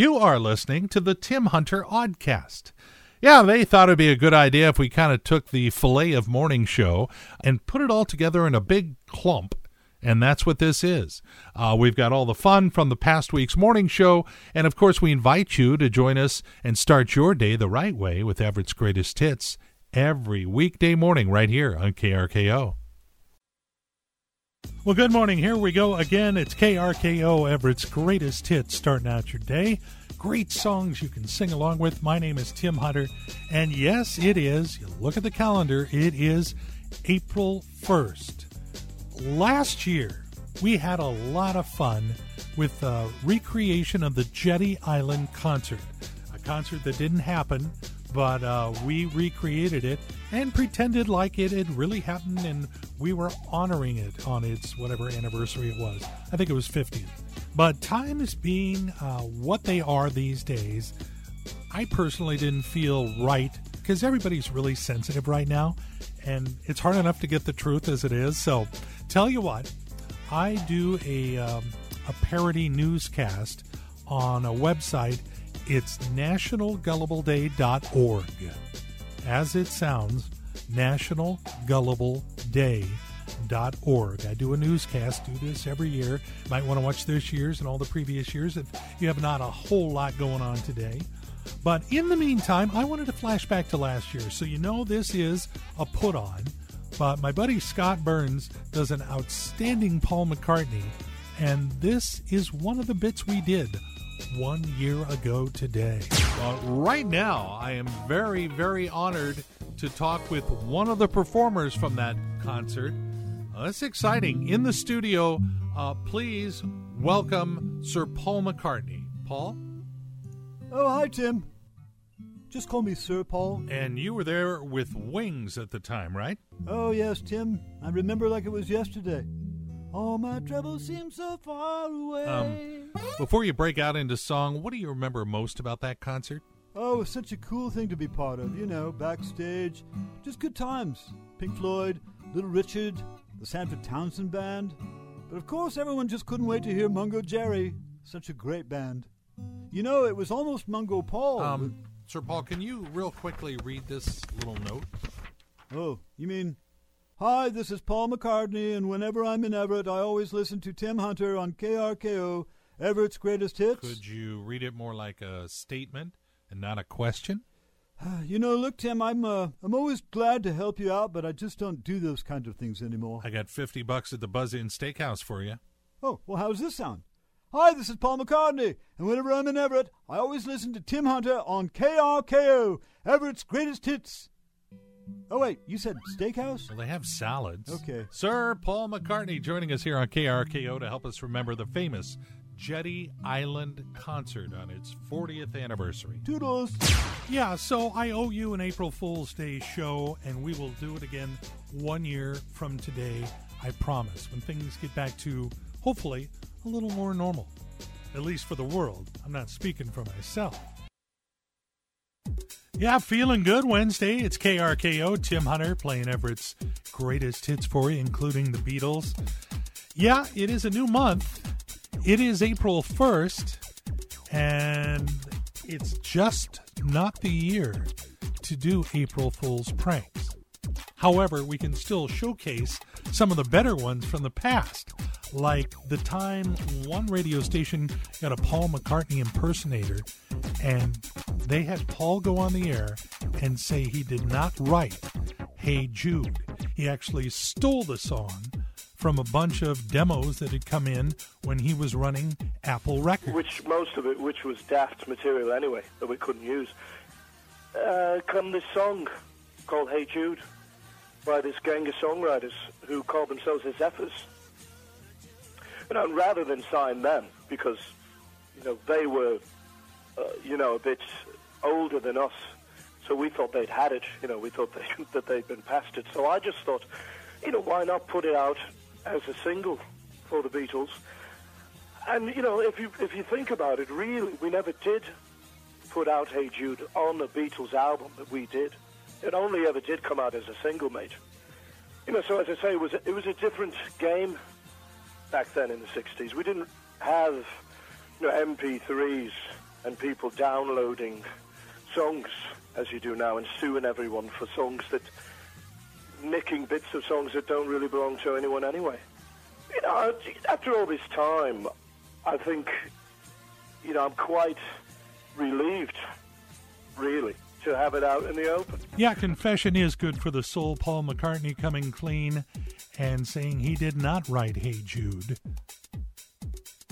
You are listening to the Tim Hunter Oddcast. Yeah, they thought it'd be a good idea if we kind of took the filet of morning show and put it all together in a big clump. And that's what this is. Uh, we've got all the fun from the past week's morning show. And of course, we invite you to join us and start your day the right way with Everett's Greatest Hits every weekday morning right here on KRKO. Well, good morning. Here we go again. It's KRKO Everett's Greatest Hits starting out your day. Great songs you can sing along with. My name is Tim Hunter. And yes, it is. You look at the calendar, it is April 1st. Last year, we had a lot of fun with the recreation of the Jetty Island concert, a concert that didn't happen but uh, we recreated it and pretended like it had really happened and we were honoring it on its whatever anniversary it was. I think it was 50th. But times being uh, what they are these days, I personally didn't feel right because everybody's really sensitive right now and it's hard enough to get the truth as it is. So, tell you what, I do a, um, a parody newscast on a website it's nationalgullibleday.org. As it sounds, nationalgullibleday.org. I do a newscast, do this every year. Might want to watch this year's and all the previous years if you have not a whole lot going on today. But in the meantime, I wanted to flash back to last year. So you know this is a put on. But my buddy Scott Burns does an outstanding Paul McCartney. And this is one of the bits we did one year ago today. Uh, right now, I am very, very honored to talk with one of the performers from that concert. Uh, that's exciting. In the studio, uh, please welcome Sir Paul McCartney. Paul? Oh, hi, Tim. Just call me Sir Paul. And you were there with Wings at the time, right? Oh, yes, Tim. I remember like it was yesterday. All my troubles seem so far away. Um, before you break out into song, what do you remember most about that concert? Oh, it was such a cool thing to be part of. You know, backstage, just good times. Pink Floyd, Little Richard, the Sanford Townsend Band. But of course, everyone just couldn't wait to hear Mungo Jerry. Such a great band. You know, it was almost Mungo Paul. Um, Sir Paul, can you real quickly read this little note? Oh, you mean Hi, this is Paul McCartney, and whenever I'm in Everett, I always listen to Tim Hunter on KRKO, Everett's Greatest Hits. Could you read it more like a statement and not a question? You know, look, Tim, I'm uh, I'm always glad to help you out, but I just don't do those kind of things anymore. I got fifty bucks at the Buzz Inn Steakhouse for you. Oh, well, how's this sound? Hi, this is Paul McCartney, and whenever I'm in Everett, I always listen to Tim Hunter on KRKO, Everett's Greatest Hits. Oh, wait, you said steakhouse? Well, they have salads. Okay. Sir Paul McCartney joining us here on KRKO to help us remember the famous Jetty Island concert on its 40th anniversary. Toodles. Yeah, so I owe you an April Fool's Day show, and we will do it again one year from today. I promise. When things get back to, hopefully, a little more normal. At least for the world. I'm not speaking for myself. Yeah, feeling good Wednesday. It's KRKO. Tim Hunter playing Everett's greatest hits for you, including the Beatles. Yeah, it is a new month. It is April 1st, and it's just not the year to do April Fool's pranks. However, we can still showcase some of the better ones from the past, like the time one radio station got a Paul McCartney impersonator and they had Paul go on the air and say he did not write Hey Jude. He actually stole the song from a bunch of demos that had come in when he was running Apple Records. Which most of it, which was daft material anyway, that we couldn't use. Uh, come this song called Hey Jude by this gang of songwriters who called themselves the Zephyrs. You know, rather than sign them, because, you know, they were, uh, you know, a bit older than us. So we thought they'd had it. You know, we thought they, that they'd been past it. So I just thought, you know, why not put it out as a single for the Beatles? And you know, if you if you think about it, really, we never did put out Hey Jude on a Beatles album that we did. It only ever did come out as a single, mate. You know, so as I say, it was a, it was a different game back then in the '60s. We didn't have you know MP3s and people downloading songs as you do now and suing everyone for songs that nicking bits of songs that don't really belong to anyone anyway. You know, after all this time, I think, you know, I'm quite relieved, really, to have it out in the open. Yeah, confession is good for the soul. Paul McCartney coming clean and saying he did not write Hey Jude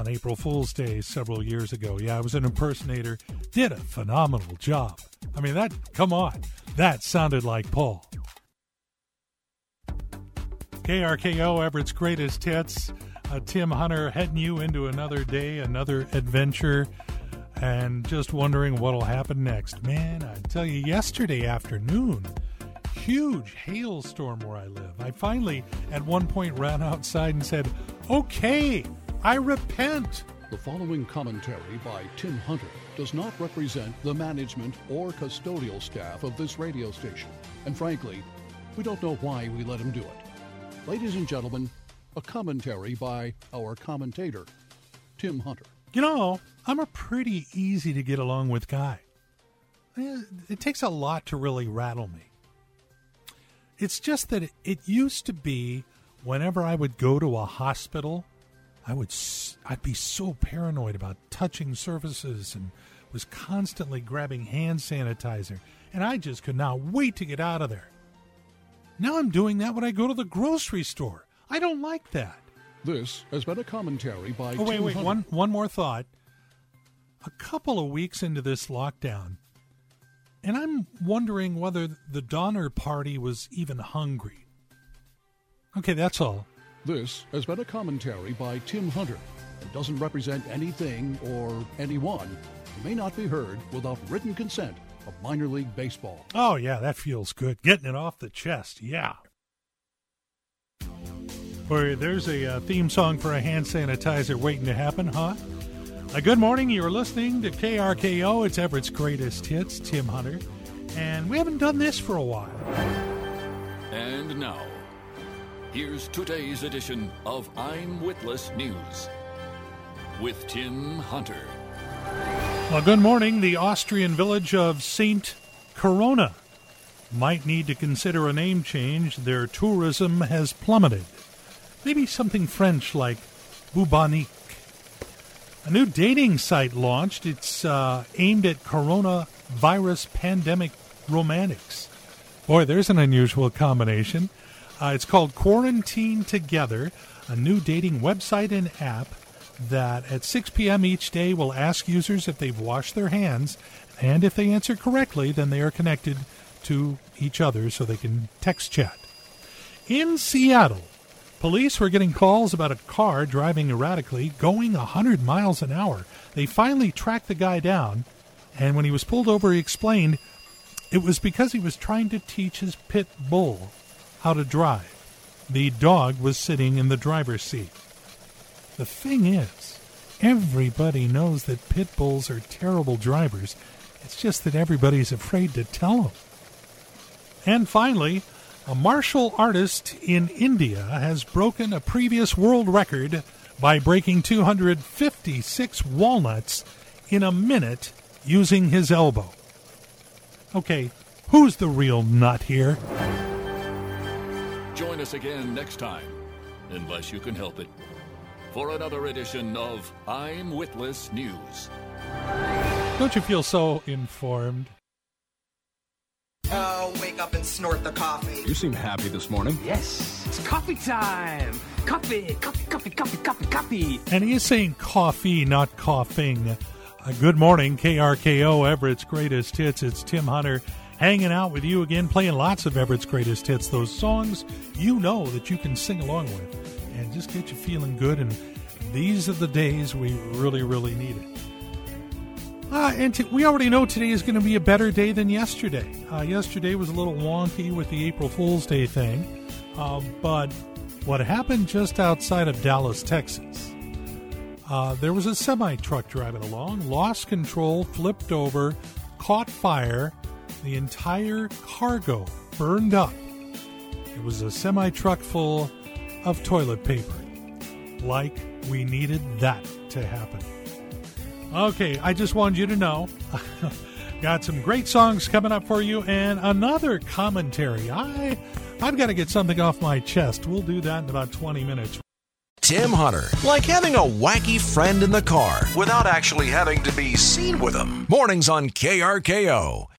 on April Fool's Day several years ago. Yeah, I was an impersonator. Did a phenomenal job. I mean, that, come on, that sounded like Paul. KRKO, Everett's greatest hits. Uh, Tim Hunter heading you into another day, another adventure, and just wondering what'll happen next. Man, I tell you, yesterday afternoon, huge hailstorm where I live. I finally, at one point, ran outside and said, Okay, I repent. The following commentary by Tim Hunter does not represent the management or custodial staff of this radio station. And frankly, we don't know why we let him do it. Ladies and gentlemen, a commentary by our commentator, Tim Hunter. You know, I'm a pretty easy to get along with guy. Eh, it takes a lot to really rattle me. It's just that it used to be whenever I would go to a hospital I would I'd be so paranoid about touching surfaces and was constantly grabbing hand sanitizer and I just could not wait to get out of there. Now I'm doing that when I go to the grocery store. I don't like that. This has been a commentary by Oh wait, wait, one one more thought. A couple of weeks into this lockdown, and I'm wondering whether the Donner Party was even hungry. Okay, that's all. This has been a commentary by Tim Hunter. It doesn't represent anything or anyone. It may not be heard without written consent of minor league baseball. Oh, yeah, that feels good. Getting it off the chest, yeah. Boy, there's a uh, theme song for a hand sanitizer waiting to happen, huh? Uh, good morning. You're listening to KRKO. It's Everett's greatest hits, Tim Hunter. And we haven't done this for a while. And now, here's today's edition of I'm Witless News with Tim Hunter. Well, good morning. The Austrian village of St. Corona might need to consider a name change. Their tourism has plummeted. Maybe something French like Bubonique. A new dating site launched. It's uh, aimed at coronavirus pandemic romantics. Boy, there's an unusual combination. Uh, it's called Quarantine Together, a new dating website and app that at 6 p.m. each day will ask users if they've washed their hands, and if they answer correctly, then they are connected to each other so they can text chat. In Seattle, police were getting calls about a car driving erratically, going 100 miles an hour. They finally tracked the guy down, and when he was pulled over, he explained it was because he was trying to teach his pit bull how to drive. The dog was sitting in the driver's seat. The thing is, everybody knows that pit bulls are terrible drivers. It's just that everybody's afraid to tell them. And finally, a martial artist in India has broken a previous world record by breaking 256 walnuts in a minute using his elbow. Okay, who's the real nut here? Join us again next time, unless you can help it, for another edition of I'm Witless News. Don't you feel so informed? Oh, wake up and snort the coffee. You seem happy this morning. Yes, it's coffee time. Coffee, coffee, coffee, coffee, coffee, coffee. And he is saying coffee, not coughing. Uh, good morning, KRKO, Everett's greatest hits. It's Tim Hunter hanging out with you again, playing lots of Everett's greatest hits. Those songs you know that you can sing along with and just get you feeling good. And these are the days we really, really need it. Uh, and t- we already know today is going to be a better day than yesterday. Uh, yesterday was a little wonky with the April Fool's Day thing, uh, but what happened just outside of Dallas, Texas, uh, there was a semi truck driving along, lost control, flipped over, caught fire. The entire cargo burned up. It was a semi truck full of toilet paper. Like we needed that to happen. Okay, I just wanted you to know. Got some great songs coming up for you and another commentary. I I've got to get something off my chest. We'll do that in about 20 minutes. Tim Hunter, like having a wacky friend in the car without actually having to be seen with him. Mornings on KRKO.